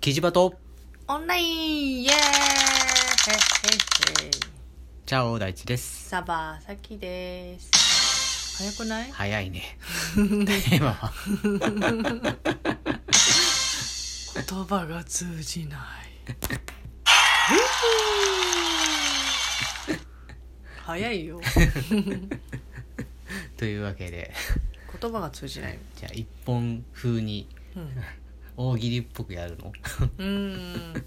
キジバト。オンラインイエーイ。へっへっへチャオ大地です。サバサキです。早くない？早いね。テーマは。言葉が通じない。早いよ。というわけで。言葉が通じない。じゃあ一本風に。うん大喜利っぽくやるの？うーん。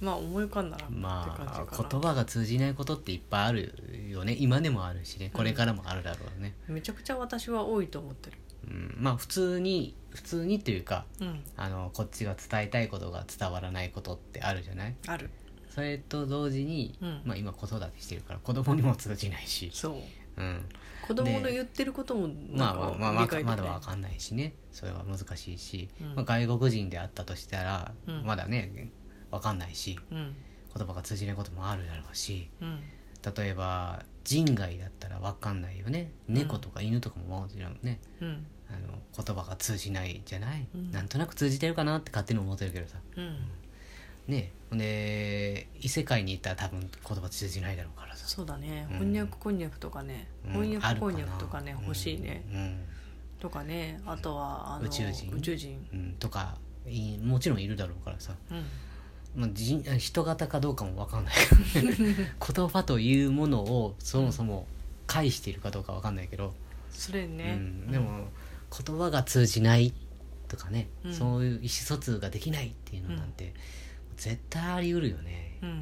まあ思い浮かんだな ま感あ言葉が通じないことっていっぱいあるよね。今でもあるしね。これからもあるだろうね、めちゃくちゃ私は多いと思ってる。うん。まあ普通に普通にというかうん。あのこっちが伝えたいことが伝わらないことってあるじゃない？ある。それと同時に、うん。まあ今子育てしてるから子供にも通じないし、そううん、子供の言ってることもまあまあまあまあまだわかんないしね。それは難しいし、うん。まあ、外国人であったとしたら、うん。まだねわかんないしうん。言葉が通じないこともあるだろうしうん。例えば人外だったらわかんないよね。猫とか犬とかももちろんねうん。あの言葉が通じないじゃない、うん。なんとなく通じてるかなって勝手に思ってるけどさ。うんねほんで異世界に行ったら多分言葉通じないだろうからさ。そうだね、うん。翻訳こんにゃくとかね。うん。翻訳こんにゃくとかね欲しいね、うん。とかね。あとはあの宇宙人。宇宙人。うん。うんとかいもちろんいるだろうからさ。うん。まあ、人人型かどうかも分かんない 言葉というものをそもそも介しているかどうか分かんないけど、それね、うん、でも言葉が通じないとかね、うん。そういう意思疎通ができないっていうのなんて、絶対あり得るよね。うん、う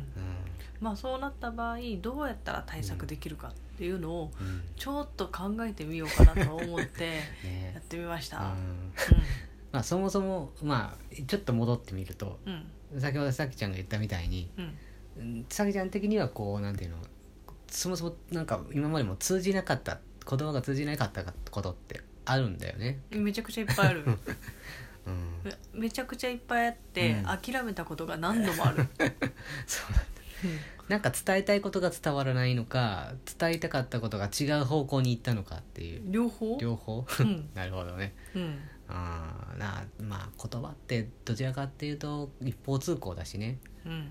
まあそうなった場合どうやったら対策できるかっていうのをちょっと考えてみようかなと思って ね。やってみました、うん。まあ、そもそも、まあ、ちょっと戻ってみると先ほどさきちゃんが言ったみたいにさきちゃん的にはこうなんていうのそもそもなんか今までも通じなかった言葉が通じなかったことってあるんだよね。めちゃくちゃいっぱいある うん、めめちゃくちゃいっぱいあって、うん。諦めたことが何度もある、そうなんだ。なんか伝えたいことが伝わらないのか伝えたかったことが違う方向に行ったのかっていう。両方？両方？うん。なるほどね。うん。あーなまあ言葉ってどちらかっていうと一方通行だしね、うん。うん、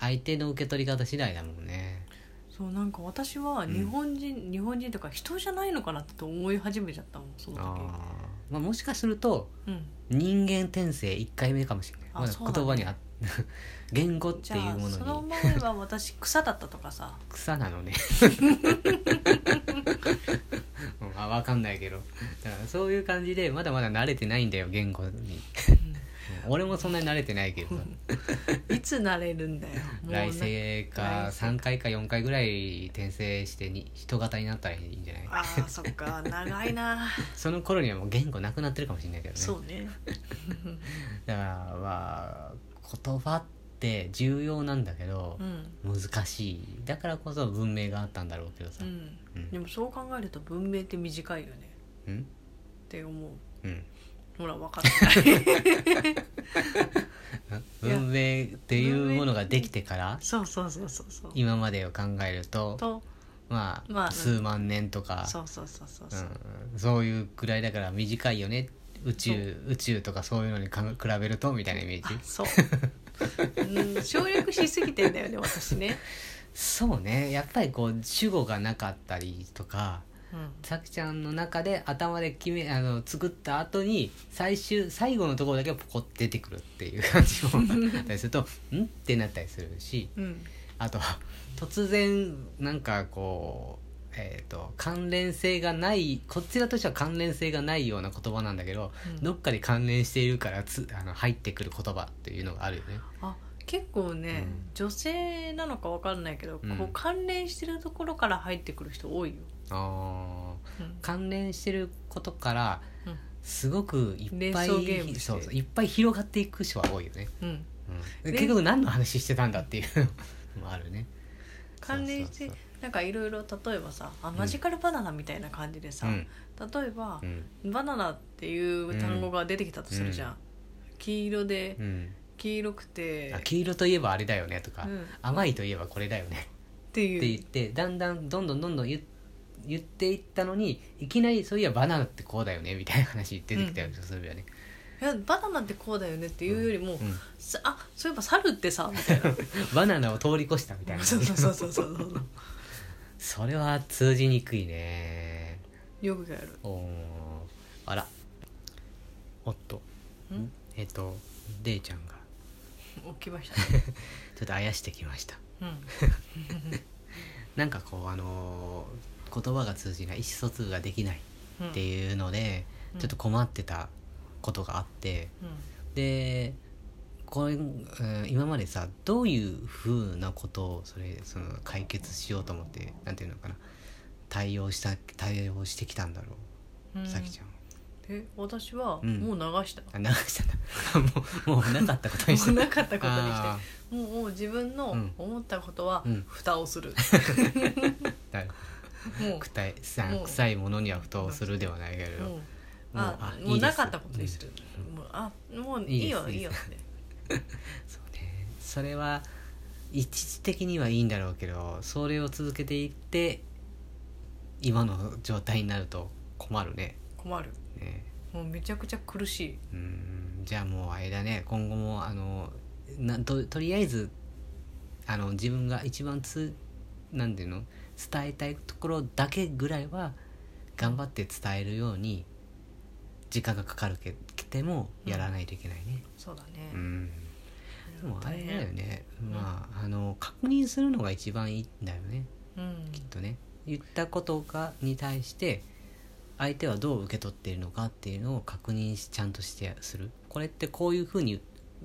相手の受け取り方次第だもんね。そうなんか私は日本人、日本人とか人じゃないのかなって思い始めちゃったもんそのあ時ー、まあ、もしかするとうん。人間転生1回目かもしれない。まだあそう言葉にあ 言語ってじゃあいうもそののに前は私草だったとかさ。草なのね。う んあ分かんないけど。だからそういう感じでまだまだ慣れてないんだよ言語に。うん 俺もそんなに慣れてないけど。さ いつなれるんだよ。来世か来世3回か4回ぐらい転生してに人型になったらいいんじゃない？あーそっか。長いな。その頃にはもう言語なくなってるかもしれないけどね。そうね。だからまあ言葉って重要なんだけどう、ん。難しい。だからこそ文明があったんだろうけどさ。ううんん。でもそう考えると文明って短いよね。うん？って思う。うんほら分かってない。文明っていうものができてからそうそうそうそうそう。今までを考えるととまあ、まあ数万年とかそうそうそうそうそう、うん、そういうくらいだから短いよね。宇宙宇宙とかそういうのにか比べるとみたいなイメージ？あそう、うん、省略しすぎてんだよね私ね。そうね。やっぱりこう主語がなかったりとかうんさきちゃんの中で頭で決めあの作った後に最終最後のところだけポコッて出てくるっていう感じもあったりすると「ん?」ってなったりするしうんあとは突然なんかこう、えー、と関連性がないこちらとしては関連性がないような言葉なんだけど、うんどっかで関連しているからつあの入ってくる言葉っていうのがあるよね。あ結構ね、うん。女性なのか分かんないけど、うん。こう関連してるところから入ってくる人多いよ、あー。うん。関連してることからうん。すごくいっぱい連想ゲームして。そうそういっぱい広がっていく人は多いよね。うん、うん、で結局何の話してたんだっていうのもあるね。関連してそうそうなんかいろいろ例えばさあマジカルバナナみたいな感じでさ、そううん。例えばう、ん。バナナっていう単語が出てきたとするじゃん、黄色でうん、黄色くて。あ黄色といえばあれだよねとか、うん。甘いといえばこれだよね。っていう。って言ってだんだんどんどんどんどん言言っていったのにいきなりそういやバナナってこうだよねみたいな話出てきたりするよね、いやバナナってこうだよねっていうよりも、うん。さあそういえば猿ってさみたいな。バナナを通り越したみたいな。そうそうそうそうそうそれは通じにくいね。よくやる。おー。あら。おっと。ん？えっ、とデイちゃんが起きました。ね ちょっとあやしてきました。うん。なんかこうあのー言葉が通じない意思疎通ができないうんっていうので、うん。ちょっと困ってたことがあってうん。でこれ、うん今までさどういうふうなことをそれその解決しようと思ってなんていうのかな対応した対応してきたんだろう、うん。さきちゃんえ私はうん。もう流した、あ流した。ん だもうもうなかったことにしたもうなかったことにして。あもうもう自分のうん。思ったことはうん。蓋をする、ー だもう。臭いさもう。臭いものには蓋をするではないけれど、もう。もうああいいです。もうなかったことにする、うん。もうあもういいよいいいいよって。そうね。それは一時的にはいいんだろうけどそれを続けていって今の状態になると困るね。困るね。もうめちゃくちゃ苦しい。うん。じゃあもうあれだね。今後もあのなととりあえずあの自分が一番つなんていうの？伝えたいところだけぐらいは頑張って伝えるように時間がかかるけてもやらないといけないね。そうだね、うん。でもあれだよね。ん。まああの確認するのが一番いいんだよね。うん。きっとね。言ったことがに対して相手はどう受け取っているのかっていうのを確認しちゃんとしてする。これってこういうふうに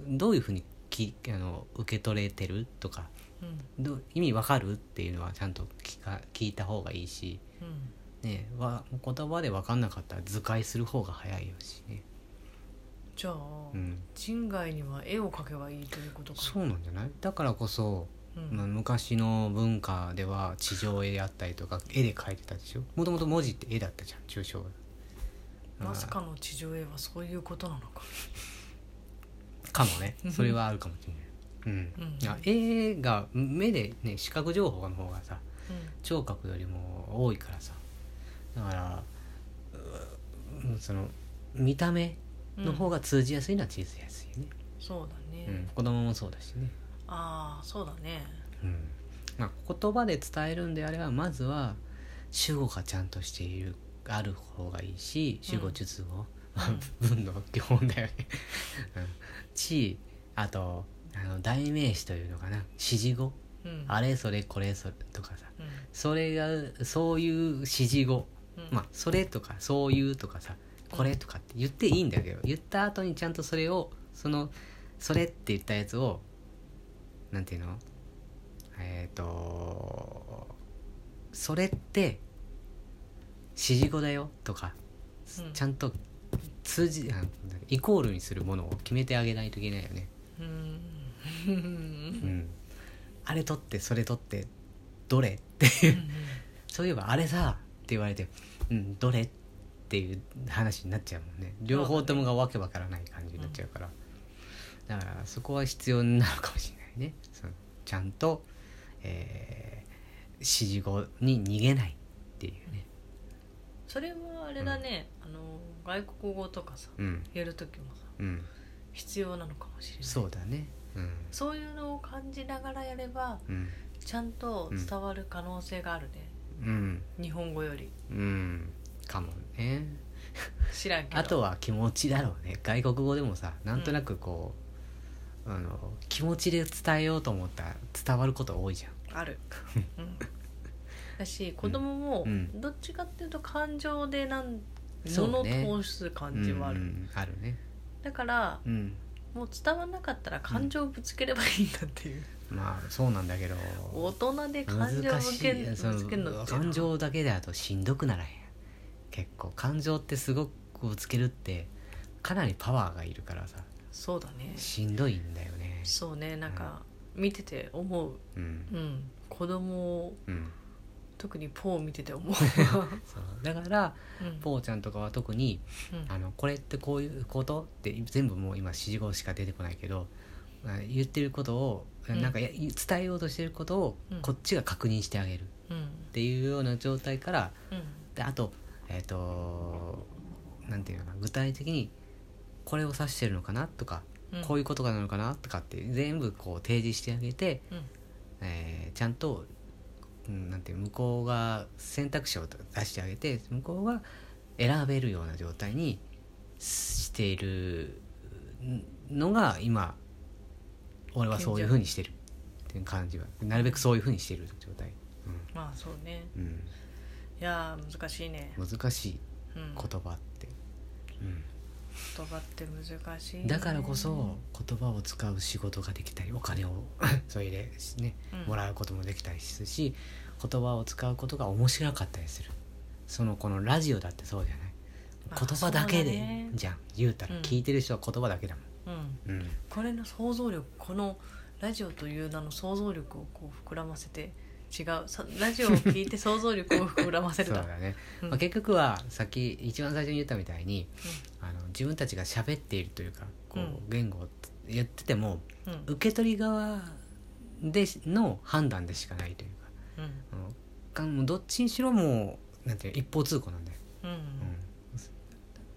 どういうふうにきあの受け取れてるとかうん。どう意味わかるっていうのはちゃんと聞か聞いた方がいいし、うん。ね、わ言葉で分かんなかったら図解する方が早いよしね、じゃあ、うん、人外には絵を描けばいいということか。そうなんじゃない？だからこそ昔の文化では地上絵であったりとか絵で描いてたでしょ？もともと文字って絵だったじゃん抽象画まさかの地上絵はそういうことなのか。かもね。それはあるかもしれない。うん、うん絵が目でね視覚情報の方がさう聴覚よりも多いからさ。だからうその見た目んの方が通じやすいのは通じやすいよね、そうだね、うん。子供もそうだしねああそうだね。うん。まあ、言葉で伝えるんであればまずは主語がちゃんとしているある方がいいし主語述語、文の基本だよね、うん、しあとあの代名詞というのかな。指示語。うん。あれそれこれそれとかさ。うん。それがそういう指示語。うん。まあそれとかそういうとかさ。これとかって言っていいんだけど言った後にちゃんとそれをそのそれって言ったやつをなんていうの？えっ、とそれって指示語だよとか、うん。ちゃんと通じあイコールにするものを決めてあげないといけないよね。うん。うん、あれ取ってそれ取ってどれ？っていうそういえばあれさって言われてうんどれ？っていう話になっちゃうもんね。両方ともがわけわからない感じになっちゃうから、だからそこは必要なのかもしれないねそのちゃんと、えー指示語に逃げないっていうね。それはあれだね、あの外国語とかさうん。やる時もさうん。必要なのかもしれない。そうだね。うん。そういうのを感じながらやればうん。ちゃんと伝わる可能性があるね、うん。日本語より。うん。かもね。知らんけど。あとは気持ちだろうね。外国語でもさなんとなくこう、あの気持ちで伝えようと思ったら伝わること多いじゃん。ある、うん、だし子供もうん。どっちかっていうと感情でなんそうね。物を通す感じはある、うんあるね。だからうん。もう伝わんなかったら感情をぶつければいいんだっていう、まあそうなんだけど。大人で感情を難しぶけぶいそつけるの感情だけだとしんどくならへん。結構感情ってすごくぶつけるってかなりパワーがいるからさそうだね。しんどいんだよね。そうね。なんか見てて思う。うん。うん。子供をうん。特にポーを見てて思う、そう。だからうん。ポーちゃんとかは特にうん。あのこれってこういうことって全部もう今指示語しか出てこないけどあ言ってることをうん。なんかや伝えようとしてることをうん。こっちが確認してあげる。っうん。ていうような状態からうん。であとえっ、となんていうのかな具体的にこれを指してるのかなとか、うん。こういうことがなのかなとかって全部こう提示してあげて、うん。えーちゃんと、うん、なんて向こうが選択肢を出してあげて向こうが選べるような状態にしているのが今俺はそういうふうにしてるっていう感じはなるべくそういうふうにしてる状態、まあそうね。うん。いやー難しいね、うん、難しいうん、言葉って、うん、言葉って難しいね。だからこそ言葉を使う仕事ができたりお金を それでねうん。もらうこともできたりするし言葉を使うことが面白かったりする。そのこのラジオだってそうじゃない？まあ言葉だけでじゃん。言うたらうん。聞いてる人は言葉だけだうん。もん。うん。これの想像力このラジオという名の想像力をこう膨らませて違う。さラジオを聞いて想像力を膨らませるだ。そうだね、うん。まあ、結局はさっき一番最初に言ったみたいにあの自分たちが喋っているというかこううん。言語を言っててもうん。うん受け取り側での判断でしかないというかうん。あのかもうどっちにしろもうなんていうの一方通行なんだよ、うん。うん。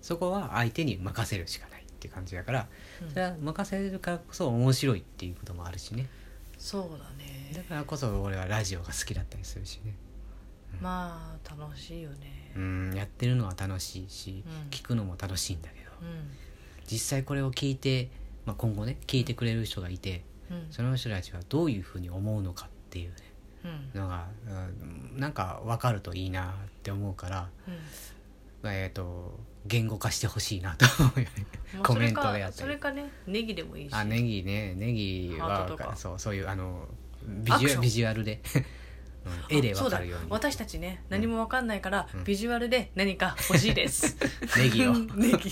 そこは相手に任せるしかないっていう感じだからうん。それは任せるからこそ面白いっていうこともあるしねそうだだねからこそ俺はラジオが好きだったりするしね。まあ楽しいよね。うんやってるのは楽しいし、うん。聞くのも楽しいんだけどうん。実際これを聞いて、まあ、今後ね聞いてくれる人がいてうん。その人たちはどういうふうに思うのかっていうねうん。のが、うんなんか分かるといいなって思うから、えっ、と言語化してほしいなと。コメントであったり。かそれかねネギでもいいし。あネギね。ネギハはそうそういうあのビジュアビジュアルで、うん絵で分かるように。そうだ。私たちね何も分かんないから、うん。ビジュアルで何か欲しいです。ネギを、ネギ。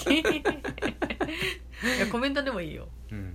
いやコメントでもいいよ。うん